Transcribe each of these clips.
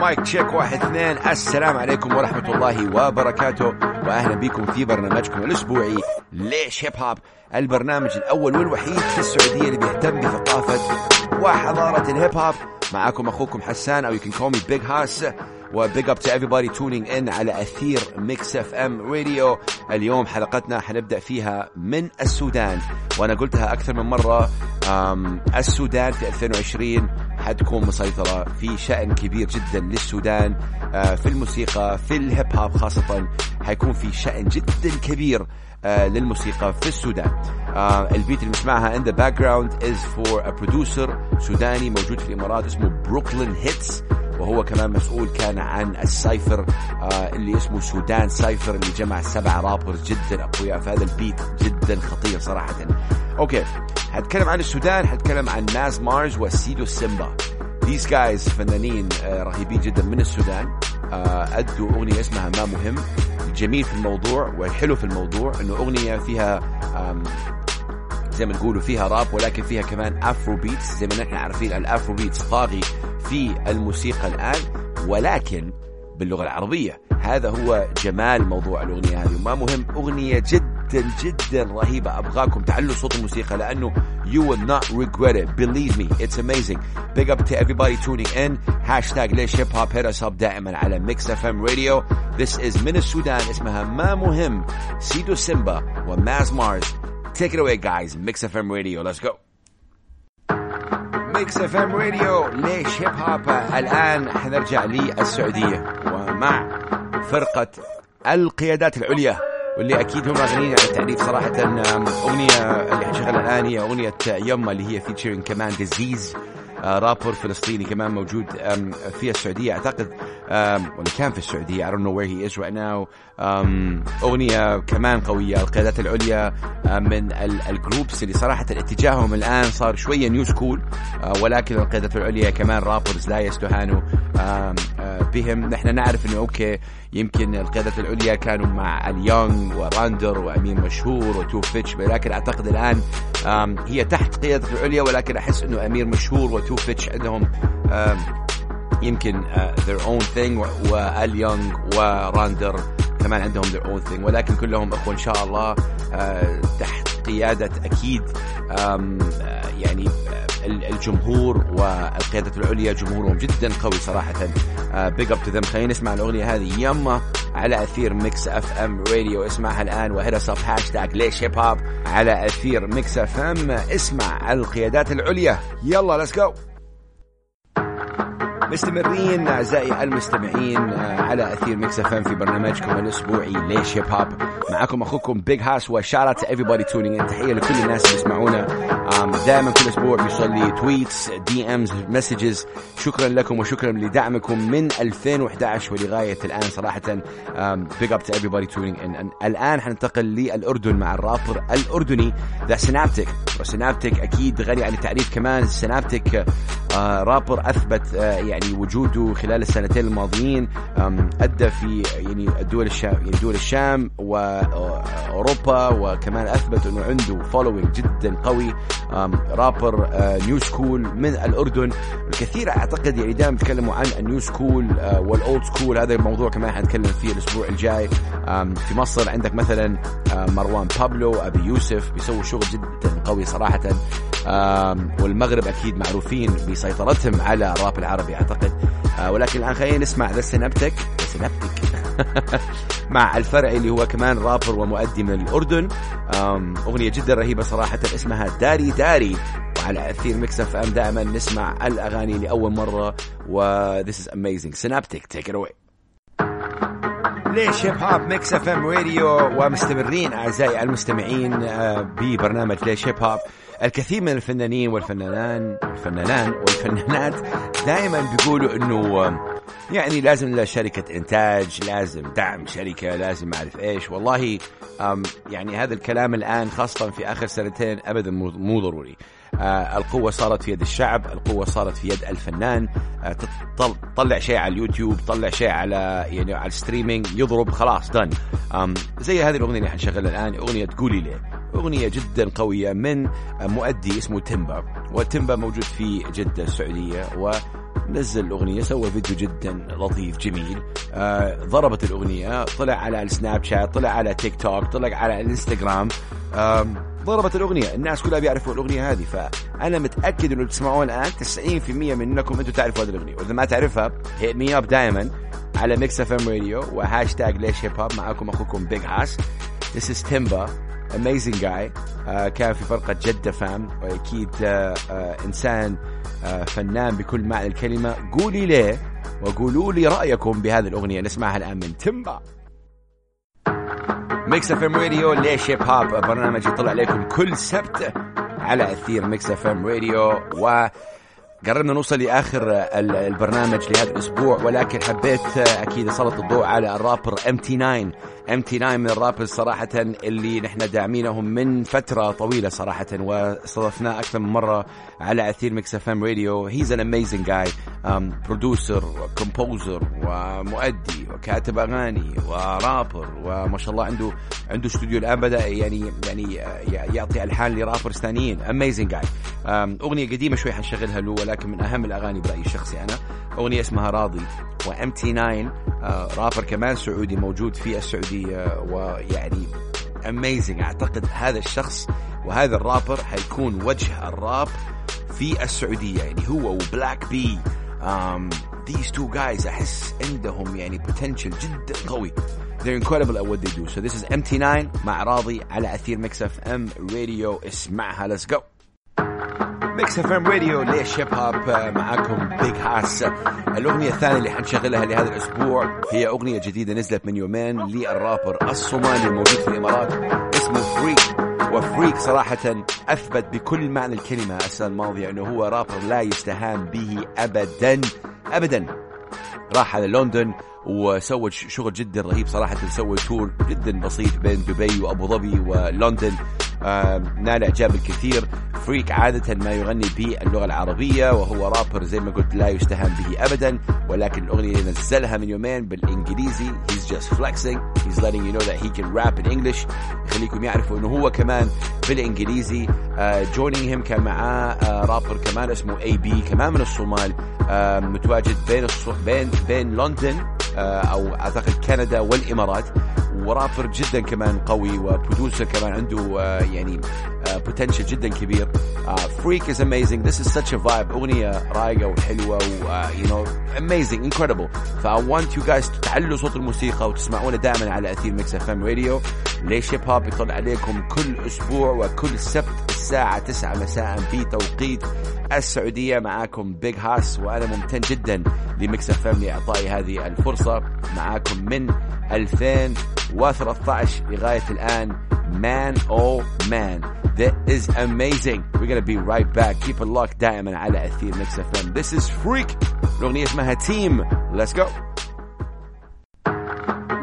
mic check واحد اثنين. السلام عليكم ورحمة الله وبركاته. وأهلا بكم في برنامجكم الأسبوعي ليش hip hop البرنامج الأول والوحيد في السعودية اللي بيهتم بثقافة وحضارة ال hip hop معاكم أخوكم حسان أو call me Big Haas. و big up to everybody tuning in على أثير Mix FM Radio اليوم حلقتنا حنبدأ فيها من السودان. وأنا قلتها أكثر من مرة السودان في 2020 حتكون مسيطرة في شأن كبير جدا للسودان آه، في الموسيقى في ال hip hop خاصة. حيكون في شأن جدا كبير آه، للموسيقى في السودان. آه، ال beat اللي بنسمعها in the background is for a producer سوداني موجود في الإمارات اسمه Brooklyn Heights وهو كمان مسؤول كان عن ال cypher آه اللي اسمه سودان cypher اللي جمع سبع rappers جدا. اقوياء في هذا ال beat جدا خطير صراحة. okay حتكلم عن السودان حتكلم عن ماز مارز وسيدو سيمبا. These guys فنانين آه رهيبين جدا من السودان. آه أدوا أغنية اسمها ما مهم. الجميل في الموضوع والحلو في الموضوع إنه أغنية فيها زي ما نقولوا فيها راب ولكن فيها كمان Afrobeats زي ما نحن عارفين ال Afrobeats طاغي في الموسيقى الآن ولكن باللغة العربية. هذا هو جمال موضوع الأغنية هذه. وما مهم أغنية جدا جدا رهيبة. أبغاكم تعلوا صوت الموسيقى لأنه you will not regret it. Believe me it's amazing. Big up to everybody tuning in. hashtag ليش هيب هوب hit us دائما على اف ام راديو this is من السودان اسمها ما مهم سيدو سيمبا وماز مارز. Take it away guys. Mix FM Radio. Let's go. Mix FM Radio ليش هيب هوب الان حنرجع للسعودية ومع فرقة القيادات العليا واللي أكيد هم غنيين عن التعريف صراحة. أغنية اللي حنشغلها الآن هي أغنية يما اللي هي featuring كمان ديزيز رابر فلسطيني كمان موجود في السعودية أعتقد ولا كان في السعودية I don't know where he is right now. أغنية كمان قوية القيادات العليا من ال groups اللي صراحة اتجاههم الآن صار شوية new school ولكن القيادات العليا كمان rappers لا يستهانوا بهم. نحن نعرف إنه okay يمكن القيادات العليا كانوا مع اليونغ وراندر وأمير مشهور وتو فيتش ولكن أعتقد الآن هي تحت قيادة العليا ولكن أحس إنه أمير مشهور وتو فيتش عندهم يمكن their own thing واليونغ وراندر كمان عندهم their own thing. ولكن كلهم أخوة إن شاء الله تحت قيادة أكيد يعني الجمهور والقيادة العليا جمهورهم جدا قوي صراحة. big up to them خلينا نسمع الأغنية هذه. يما على أثير Mix FM راديو اسمعها الآن و hit us up hashtag ليش هيب هوب على أثير Mix FM اسمع القيادات العليا. يلا let's go مستمرين أعزائي المستمعين على أثير ميكس إف في برنامجكم الأسبوعي ليش هيب هوب معكم أخوكم بيج هاس و shout out everybody tuning in تحية لكل الناس اللي يسمعونا. دائما كل أسبوع بيوصل لي tweets DMs messages شكرا لكم وشكرا لدعمكم من 2011 ولغاية الآن صراحة big up to everybody tuning in الآن حننتقل للأردن مع الرابر الأردني. ذا سينابتيك وسينابتيك أكيد غني عن التعريف كمان. سينابتيك رابر أثبت يعني وجوده خلال السنتين الماضيين أدى في يعني الدول الشام يعني دول الشام واوروبا وكمان أثبت إنه عنده following جدا قوي. rapper new school من الأردن. الكثير أعتقد يعني دائما بيتكلموا عن ال new school وال old school هذا الموضوع كمان حنتكلم فيه الأسبوع الجاي. في مصر عندك مثلا مروان بابلو أبيوسف بيسووا شغل جدا قوي صراحة. والمغرب أكيد معروفين بسيطرتهم على الراب العربي أعتقد. ولكن الآن خلينا نسمع ذا سينابتك سينابتك مع الفرعي اللي هو كمان رابر ومؤدي من الأردن. أغنية جدا رهيبة صراحة اسمها داري داري. وعلى أثير Mix FM دائما نسمع الأغاني لأول مرة. و this is amazing. سينابتك take it away ليش هيب هوب Mix FM Radio ومستمرين أعزائي المستمعين ببرنامج ليش هيب هوب الكثير من الفنانين والفنانان والفنانان والفنانات دائما بيقولوا إنه يعني لازم شركة إنتاج لازم دعم شركة لازم أعرف إيش. والله يعني هذا الكلام الآن خاصة في آخر سنتين ابدا مو ضروري. آه القوة صارت في يد الشعب القوة صارت في يد الفنان. آه تطلع شيء على اليوتيوب طلع شيء على يعني على ال streaming يضرب خلاص done زي هذه الأغنية اللي حنشغلها الآن أغنية تقولي ليه. أغنية جدا قوية من مؤدي اسمه تيمبا. وتيمبا موجود في جدة السعودية ونزل الأغنية سوى فيديو جدا لطيف جميل. آه ضربت الأغنية طلع على السناب شات طلع على تيك توك طلع على الإنستغرام. آه ضربت الأغنية. الناس كلها بيعرفوا الأغنية هذه فأنا متأكد أنه تسمعون الآن. 90% منكم أنتم تعرفوا هذه الأغنية. وإذا ما تعرفها hit me up دائما على Mix FM Radio وهاشتاج ليش هيب هوب معاكم أخوكم بيج هاس This is Timba. Amazing guy. Uh, كان في فرقة جدة فام وأكيد uh, uh, إنسان uh, فنان بكل معنى الكلمة. قولي ليه وقولوا لي رأيكم بهذه الأغنية. نسمعها الآن من تيمبا. Mix FM Radio ليش هيب هوب برنامج يطلع عليكم كل سبت على أثير Mix FM Radio و قربنا نوصل لآخر البرنامج لهذا الأسبوع ولكن حبيت أكيد أسلط الضوء على ال rapper MT 9 MT 9 من ال rappers صراحة اللي نحن داعمينهم من فترة طويلة صراحة واستضفناه أكثر من مرة على أثير Mix FM Radio he's an amazing guy producer و composer ومؤدي وكاتب أغاني ورابر وما شاء الله عنده عنده استوديو الآن بدأ يعني يعني يعطي ألحان ل rappers ثانيين. amazing guy أغنية قديمة شوي حنشغلها له ولكن من أهم الأغاني برأيي الشخصي أنا. أغنية اسمها راضي و MT 9 رابر كمان سعودي موجود في السعودية ويعني amazing أعتقد هذا الشخص وهذا الرابر حيكون وجه الراب في السعودية. يعني هو وبلاك بي um, these two guys أحس عندهم يعني potential جدا قوي. They're incredible at what they do. So this is MT9 مع راضي على أثير Mix FM Radio اسمعها. Let's go. Mix FM Radio ليش هيب هوب معاكم بيج هاس الأغنية الثانية اللي حنشغلها لهذا الأسبوع هي أغنية جديدة نزلت من يومين للرابر الصومالي الموجود في الإمارات اسمه فريك وفريك صراحة أثبت بكل معنى الكلمة السنة الماضية أنه هو رابر لا يستهان به أبدا. أبدا. راح على لندن وسوى شغل جدا رهيب صراحة سوى تور جدا بسيط بين دبي وأبو ظبي ولندن. نال إعجاب الكثير. فريك عادة ما يغني باللغة العربية وهو رابر زي ما قلت لا يستهان به أبدا ولكن الأغنية اللي نزلها من يومين بالإنجليزي he's just flexing. He's letting you know that he can rap in English. يخليكم يعرفوا أنه هو كمان بالإنجليزي. آه joining him كان معاه آه رابر كمان اسمه AB كمان من الصومال. آه متواجد بين الصو... بين بين لندن آه أو أعتقد كندا والإمارات. ورابر جدا كمان قوي و producer كمان عنده آه يعني potential جدا كبير. فريك is amazing this is such a vibe. أغنية رايقه وحلوة و you know amazing incredible ف I want you guys تعلوا صوت الموسيقى وتسمعونا دائما على أثير Mix FM Radio ليش هيب هوب يطلع عليكم كل أسبوع وكل سبت الساعة 9 مساء بتوقيت السعودية معاكم بيج هاس وأنا ممتن جدا ل Mix FM لإعطائي هذه الفرصة. معاكم من 2013 لغاية الآن man oh man. That is amazing. We're gonna be right back. Keep it locked دائما على أثير Mix FM this is فريك. الأغنية اسمها تيم let's go.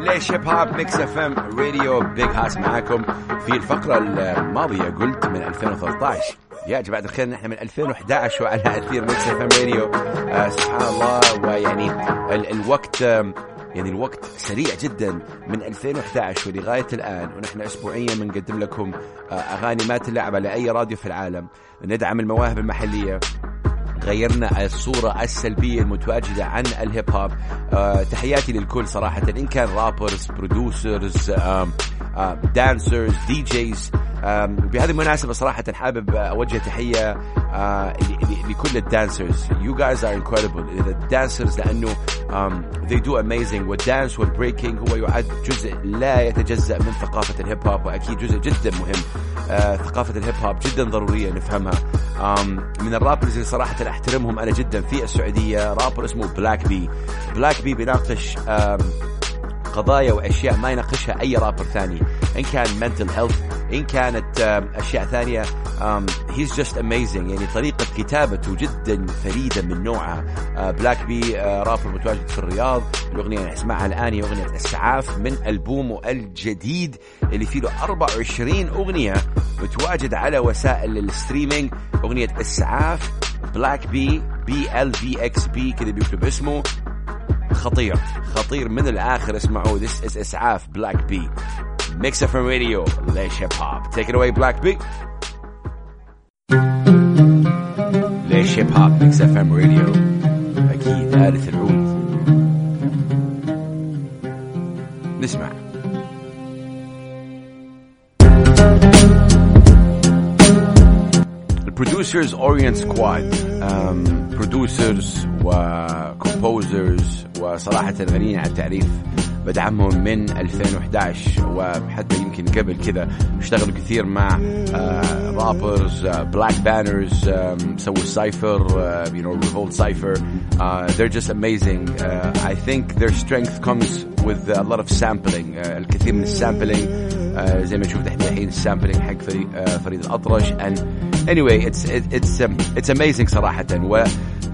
ليش هيب هوب Mix FM Radio بيج هاس معاكم في الفقرة الماضية قلت من 2013 يا جماعة الخير نحن من 2011 وعلى أثير Mix FM Radio آه سبحان الله ويعني ال الوقت آه يعني الوقت سريع جدا من 2011 ولغاية الآن ونحن أسبوعيا بنقدم لكم أغاني ما تلعب على أي راديو في العالم. ندعم المواهب المحلية. غيرنا الصورة السلبية المتواجدة عن الهيب هوب. أه تحياتي للكل صراحة. إن كان rappers producers dancers DJs بهذه المناسبة صراحة حابب أوجه تحية uh, لكل ال dancers. You guys are incredible. ال dancers لأنه they do amazing. وال dance وال breaking هو يعد جزء لا يتجزأ من ثقافة الهيب هوب وأكيد جزء جدا مهم. ثقافة الهيب هوب جدا ضرورية نفهمها. من ال rappers اللي صراحة أحترمهم أنا جدا في السعودية رابر اسمه بلاك بي بلاك بي بيناقش قضايا وأشياء ما يناقشها أي رابر ثاني إن كان mental health إن كانت أشياء ثانية he's just amazing يعني طريقة كتابته جدا فريدة من نوعها. بلاك بي رابر متواجد في الرياض. الأغنية اللي نسمعها الآن هي أغنية إسعاف من ألبومه الجديد اللي فيه له 24 أغنية متواجد على وسائل ال streaming. أغنية إسعاف بلاك بي B L V X B كذا بيكتب اسمه. خطير خطير من الآخر. اسمعوا this is إسعاف بلاك بي Mix FM Radio ليش هيب هوب take it away بلاك بي ليش هيب هوب ميكس اف ام راديو أكيد آلة العود نسمع ال producers اورينت سكواد producers و composers وصراحة غنيين عن التعريف. بدعمهم من 2011 وحتى يمكن قبل كذا. اشتغلوا كثير مع rappers بلاك بانرز سووا cypher know revolt cypher. uh, they're just amazing. uh, I think their strength comes with a lot of sampling. uh, الكثير من ال sampling uh, زي ما نشوف الحين ال sampling حق فريد, uh, فريد الأطرش. And anyway it's it's um, it's amazing صراحة. و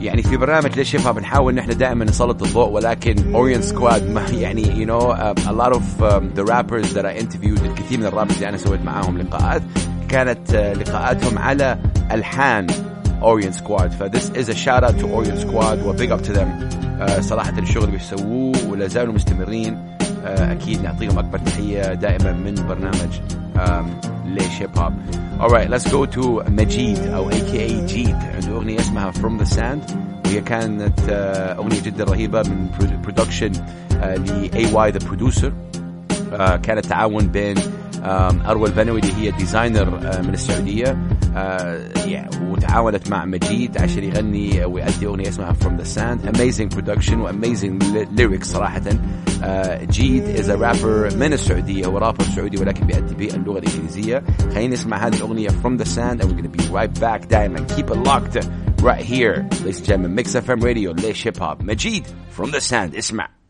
يعني في برنامج ليش هيب بنحاول نحن دائما نسلط الضوء ولكن اورينت سكواد يعني uh, a lot of um, the rappers that I interviewed الكثير من ال rappers اللي أنا سويت معاهم لقاءات كانت uh, لقاءاتهم على ألحان Orient Squad. ف this is a shout out to Orient Squad و big up to them. uh, صراحة الشغل اللي بيسووه ولا زالوا مستمرين. uh, أكيد نعطيهم أكبر تحية دائما من برنامج ليش هيب هوب alright let's go to مجيد أو aka جيد عنده أغنية اسمها From the Sand. وهي كانت أغنية جدا رهيبة من برودكشن ل the producer. Uh, كانت تعاون بين أروى البنوي اللي هي designer من السعودية وتعاونت مع مجيد عشان يغني ويأدي أغنية اسمها From the Sand. Amazing production و amazing lyrics صراحة. مجيد is a rapper من السعودية هو رابر سعودي ولكن بيأدي باللغة الإنجليزية. خلينا نسمع هذه الأغنية From the Sand and we're gonna be right back دائما keep it locked right here. Ladies and gentlemen Mix FM Radio ليش هيب هوب مجيد From the Sand. اسمع.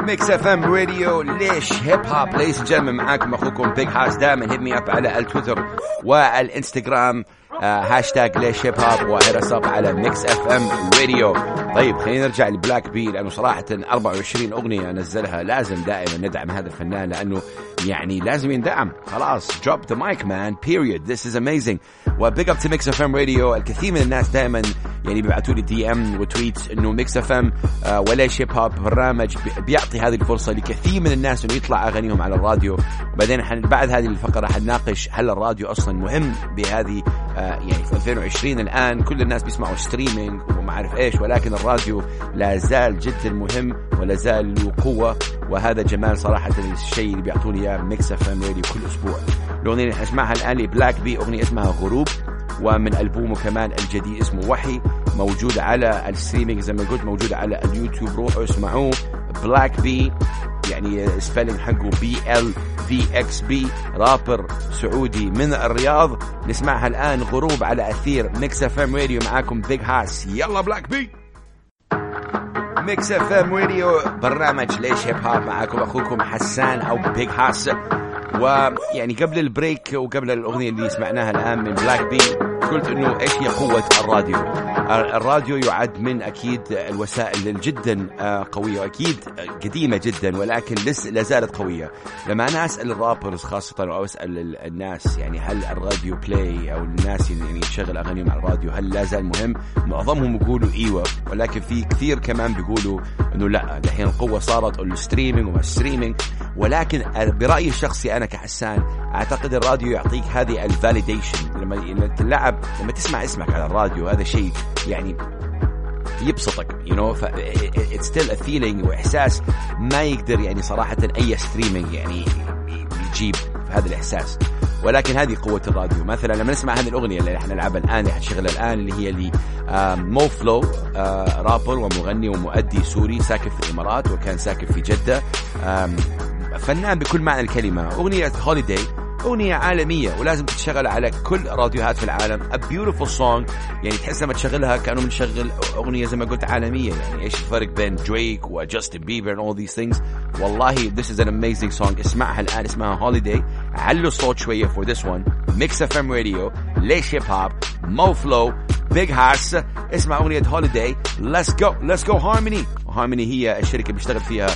Mix FM Radio ليش هيب هوب ليس جنب معاكم أخوكم بيج هاس دائما hit me up على التويتر والإنستغرام. هاشتاج ليش هيب هوب و hit us up على Mix FM Radio طيب خلينا نرجع لبلاك بي لأنه صراحة 24 أغنية نزلها لازم دائما ندعم هذا الفنان لأنه يعني لازم يندعم. خلاص drop the mic man. Period. This is amazing. و big up to Mix FM Radio الكثير من الناس دائما يعني بيبعثوا لي DM و tweets إنه Mix FM آه وليش Hip Hop برنامج بيعطي هذه الفرصة لكثير من الناس إنه يطلع أغانيهم على الراديو. وبعدين حن بعد هذه الفقرة حنناقش هل الراديو أصلا مهم بهذه آه يعني في 2020 الآن؟ كل الناس بيسمعوا streaming وما أعرف إيش ولكن الراديو لا زال جدا مهم ولا زال له قوة وهذا جمال صراحة الشيء اللي بيعطوني إياه Mix FM Radio كل أسبوع. الأغنية اللي حنسمعها الآن لبلاك بي أغنية اسمها غروب ومن ألبومه كمان الجديد اسمه وحي موجود على ال streaming زي ما قلت موجود على اليوتيوب روحوا اسمعوه. بلاك بي يعني spelling حقه بي ال في إكس بي رابر سعودي من الرياض. نسمعها الآن غروب على أثير Mix FM Radio معاكم Big Hass يلا بلاك بي Mix FM Radio برنامج ليش Hip Hop معاكم أخوكم حسان أو Big Hass ويعني قبل ال break وقبل الأغنية اللي سمعناها الآن من بلاك بي قلت إنه إيش هي قوة الراديو؟ الراديو يعد من أكيد الوسائل جدا قوية وأكيد قديمة جدا ولكن لسه لا زالت قوية. لما أنا أسأل ال rappers خاصة أو أسأل الناس يعني هل ال radio play أو الناس يعني تشغل أغانيهم على الراديو هل لا زال مهم؟ معظمهم يقولوا إيوه ولكن في كثير كمان بيقولوا إنه لا الحين القوة صارت ال streaming وما ال streaming. ولكن برأيي الشخصي أنا كحسان أعتقد الراديو يعطيك هذه ال validation لما تلعب لما تسمع اسمك على الراديو هذا شيء يعني يبسطك you know it's still a feeling وإحساس ما يقدر يعني صراحة أي streaming يعني يجيب هذا الإحساس. ولكن هذه قوة الراديو. مثلا لما نسمع هذه الأغنية اللي إحنا نلعبها الآن اللي حنشغلها الآن اللي هي لي مو فلو رابر ومغني ومؤدي سوري ساكن في الإمارات وكان ساكن في جدة. فنان بكل معنى الكلمة. أغنية Holiday أغنية عالمية ولازم تتشغل على كل راديوهات في العالم. A beautiful song. يعني تحس لما تشغلها كأنه بنشغل أغنية زي ما قلت عالمية. يعني إيش الفرق بين دريك وجاستن بيبر and all these things. والله this is an amazing song. اسمعها الآن. اسمها holiday. علوا الصوت شوية for this one. Mix FM radio. ليش Hip Hop مو فلو Big Hass اسمع أغنية holiday. Let's go. Let's go harmony. Harmony هي الشركة بيشتغل فيها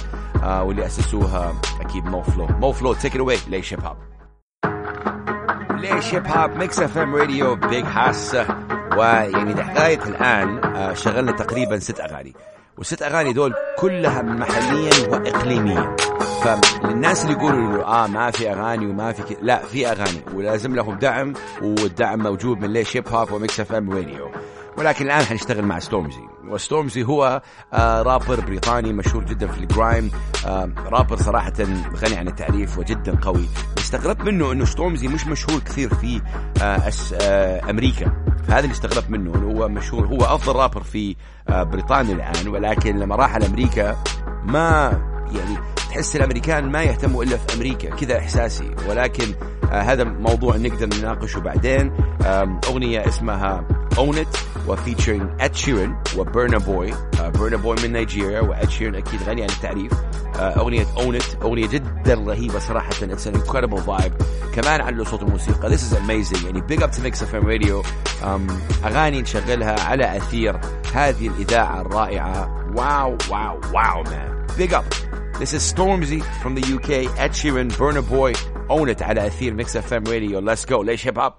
آه واللي أسسوها أكيد مو فلو مو فلو take it away. ليش Hip Hop ليش Hip Hop Mix FM Radio Big Hass ويعني لغايه الآن شغلنا تقريبا ست أغاني. والست أغاني دول كلها محليا واقليميا. فالناس اللي يقولوا انه آه ما في أغاني وما في لا في أغاني ولازم لهم دعم والدعم موجود من ليش Hip Hop و Mix FM Radio ولكن الآن حنشتغل مع ستورمزي وستورمزي هو آه رابر بريطاني مشهور جدا في ال grime. آه رابر صراحة غني عن التعريف وجدا قوي. استغربت منه إنه ستورمزي مش مشهور كثير في آه آه أمريكا. فهذا اللي استغربت منه إنه هو مشهور هو أفضل رابر في آه بريطانيا الآن. ولكن لما راح لأمريكا ما يعني تحس الأمريكان ما يهتموا إلا في أمريكا كذا إحساسي. ولكن آه هذا موضوع نقدر نناقشه بعدين. آه أغنية اسمها Own It و featuring اد شيرن وبرنا بوي برنا بوي من نيجيريا واد شيرن أكيد غني عن التعريف. Uh, أغنية Own It أغنية جدا رهيبة صراحة it's an incredible vibe كمان على صوت الموسيقى This is amazing يعني big up to Mix FM Radio. Um, أغاني نشغلها على أثير هذه الإذاعة الرائعة. wow wow wow man big up. This is Stormzy from the UK Ed Sheeran Burna Boy Own It على أثير Mix FM Radio. Let's go. ليش Hip Hop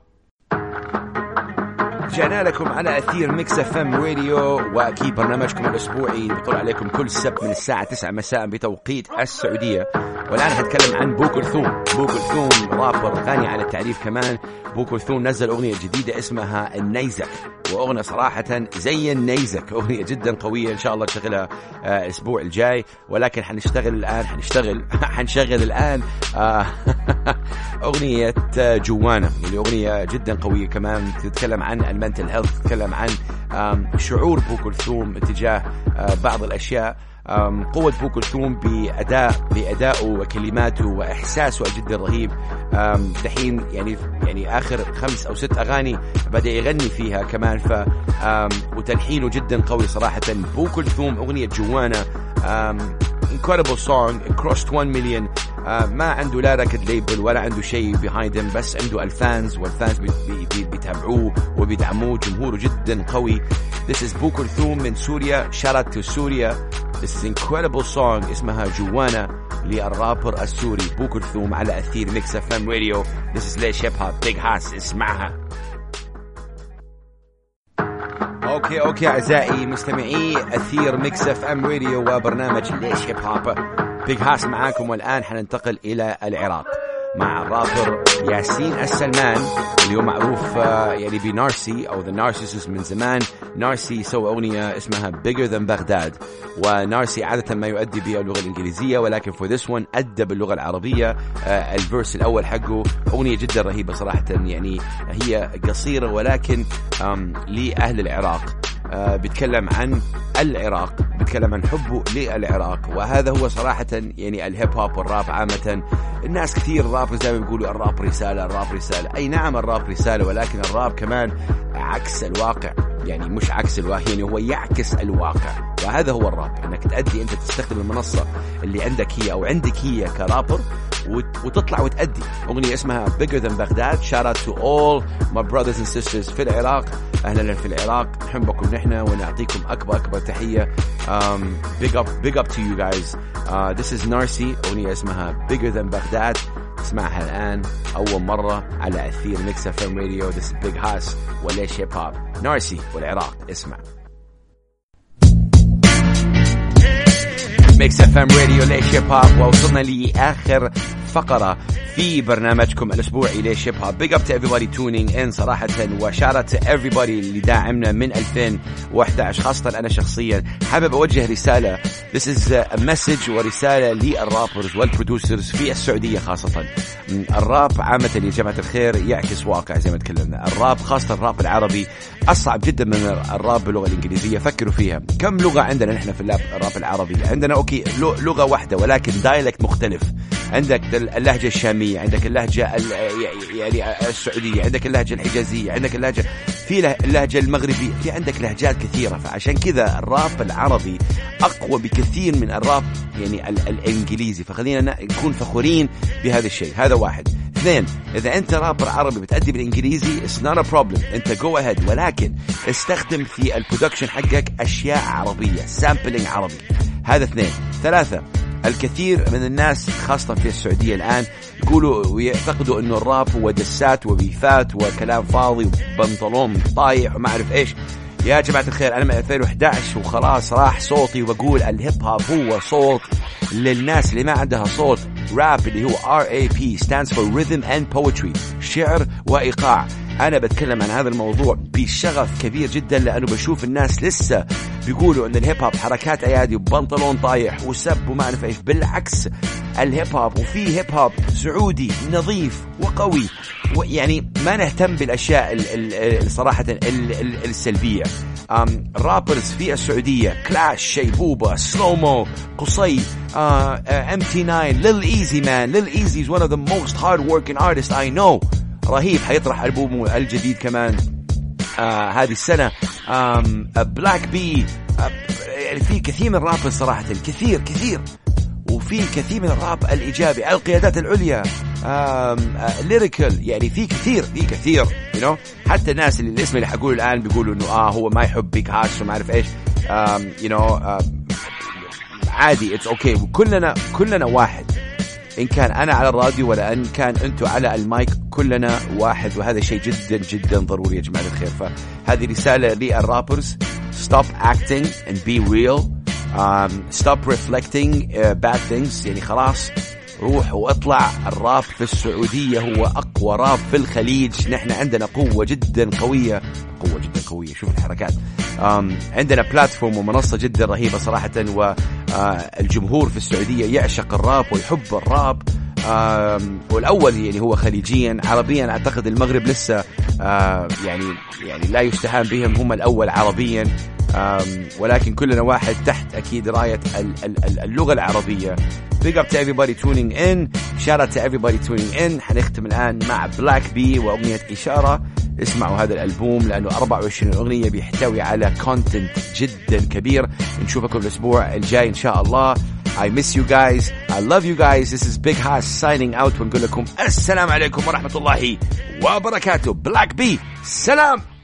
رجعنا لكم على أثير Mix FM Radio وأكيد برنامجكم الأسبوعي اللي بيطلع عليكم كل سبت من الساعة 9 مساء بتوقيت السعودية. والآن حنتكلم عن بو كلثوم. بو كلثوم رابر غني عن التعريف كمان. بو كلثوم نزل أغنية جديدة اسمها النيزك. وأغنية صراحة زي النيزك أغنية جدا قوية إن شاء الله نشغلها الأسبوع الجاي. ولكن حنشتغل الآن حنشتغل حنشغل الآن أغنية جوانا. اللي أغنية جدا قوية كمان. تتكلم عن ال mental health تتكلم عن شعور بو كلثوم تجاه بعض الأشياء. قوة بو كلثوم بأداء بأدائه وكلماته وإحساسه جدا رهيب دحين يعني يعني آخر خمس أو ست أغاني بدأ يغني فيها كمان. ف وتلحينه جدا قوي صراحة. بو كلثوم أغنية جوانا. incredible song. Crossed 1 million. ما عنده لا record label ولا عنده شيء behind him بس عنده ال fans وال fans بي بي بيتابعوه وبيدعموه. جمهوره جدا قوي. This is بو كلثوم من سوريا. Shout out to سوريا This is incredible song اسمها جوانا للرابر السوري بو كلثوم على أثير Mix FM Radio This is ليش Hip Hop Big Hass اسمعها okay okay أعزائي مستمعي أثير Mix FM Radio وبرنامج ليش Hip Hop Big Hass معاكم والآن حننتقل إلى العراق. مع الرابر ياسين السلمان اللي هو معروف يعني ب Narcy أو The Narcicyst من زمان. Narcy سوى أغنية اسمها Bigger Than بغداد و Narcy عادة ما يؤدي بها اللغة الإنجليزية ولكن for this one ادى باللغة العربية. ال verse الأول حقه أغنية جدا رهيبة صراحة يعني هي قصيرة ولكن لأهل العراق. آه بيتكلم عن العراق بيتكلم عن حبه للعراق. وهذا هو صراحة يعني الهيب هوب والراب عامة. الناس كثير الراب زي ما بيقولوا الراب رسالة الراب رسالة. أي نعم الراب رسالة ولكن الراب كمان عكس الواقع. يعني مش عكس الواقع يعني هو يعكس الواقع. وهذا هو الراب إنك تأدي أنت تستخدم المنصة اللي عندك هي أو عندك هي كرابر وتطلع وتأدي. أغنية اسمها Bigger Than Baghdad. Shout out to all my brothers and sisters في العراق. أهلا في العراق. نحبكم نحن ونعطيكم أكبر أكبر تحية. Um, big up big up to you guys. Uh, this is Narcy. أغنية اسمها Bigger Than Baghdad. اسمعها الآن. أول مرة على أثير ميكس اف ام راديو This is Big Hass وليش هيب هوب نارسي والعراق. اسمع. ميكس اف ام راديو ليش هيب هوب ووصلنا لاخر فقرة في برنامجكم الأسبوعي ليش هيب هوب big up to every tuning in صراحة و shout out every اللي داعمنا من 2011 خاصة أنا شخصيا. حابب أوجه رسالة. This is a message ورسالة لل rappers وال producers في السعودية خاصة. الراب عامة يا جماعة الخير يعكس واقع زي ما تكلمنا. الراب خاصة الراب العربي أصعب جدا من الراب باللغة الإنجليزية. فكروا فيها. كم لغة عندنا نحن في الراب العربي؟ عندنا okay لغة واحدة ولكن dialect مختلف. عندك اللهجة الشامية عندك اللهجة يعني السعودية عندك اللهجة الحجازية عندك اللهجة في اللهجة المغربية في عندك لهجات كثيرة. فعشان كذا الراب العربي أقوى بكثير من الراب يعني الإنجليزي. فخلينا نكون فخورين بهذا الشيء. هذا واحد. اثنين إذا أنت رابر عربي بتأدي بالإنجليزي it's not a problem. أنت جو ahead. ولكن استخدم في ال production حقك أشياء عربية sampling عربي. هذا اثنين. ثلاثة الكثير من الناس خاصة في السعودية الآن يقولوا ويعتقدوا إنه الراب هو دسات وبيفات وكلام فاضي وبنطلون طايح وما أعرف إيش. يا جماعة الخير أنا من 2011 وخلاص راح صوتي وبقول الهيب هوب هو صوت للناس اللي ما عندها صوت. راب اللي هو RAP stands for Rhythm and Poetry شعر وإيقاع. أنا بتكلم عن هذا الموضوع بشغف كبير جدا لأنه بشوف الناس لسه بيقولوا أن الهيب هوب حركات أيادي وبنطلون طايح وسب وما أعرف إيش. بالعكس الهيب هوب وفي هيب هوب سعودي نظيف وقوي. يعني ما نهتم بالأشياء صراحة السلبية. rappers في السعودية كلاش شيبوبة سلومو قصي ام تي 9 ليل ايزي مان ليل ايزي is one of the most hard working artists I know رهيب حيطرح البومه الجديد كمان آه هذه السنة بلاك بي يعني في كثير من ال rappers صراحة كثير كثير وفي كثير من الراب الإيجابي القيادات العليا ليريكال يعني في كثير في كثير you you know? حتى الناس اللي الاسم اللي حقوله الآن بيقولوا إنه آه هو ما يحب Big Hass وما أعرف إيش you know عادي it's okay okay. كلنا كلنا واحد إن كان أنا على الراديو ولا إن كان أنتم على المايك كلنا واحد وهذا شيء جدا جدا ضروري يا جماعة الخير. فهذه رسالة لل rappers. Stop acting and be real. Um, stop reflecting uh, bad things. يعني خلاص روح واطلع. الراب في السعودية هو أقوى راب في الخليج. نحن عندنا قوة جدا قوية. قوة جدا قوية. شوف الحركات. Um, عندنا بلاتفورم ومنصة جدا رهيبة صراحة والجمهور uh, في السعودية يعشق الراب ويحب الراب. والأول يعني هو خليجيا. عربيا أعتقد المغرب لسه uh, يعني يعني لا يستهان بهم. هم الأول عربيا. ولكن كلنا واحد تحت أكيد راية اللغة العربية. Big up to everybody tuning in. Shout out to everybody tuning in. حنختم الآن مع بلاك بي وأغنية إشارة. اسمعوا هذا الألبوم لأنه 24 أغنية بيحتوي على content جدا كبير نشوفكم الأسبوع الجاي إن شاء الله I miss you guys. I love you guys. This is Big Haas signing out ونقول لكم السلام عليكم ورحمة الله وبركاته. Black B. سلام.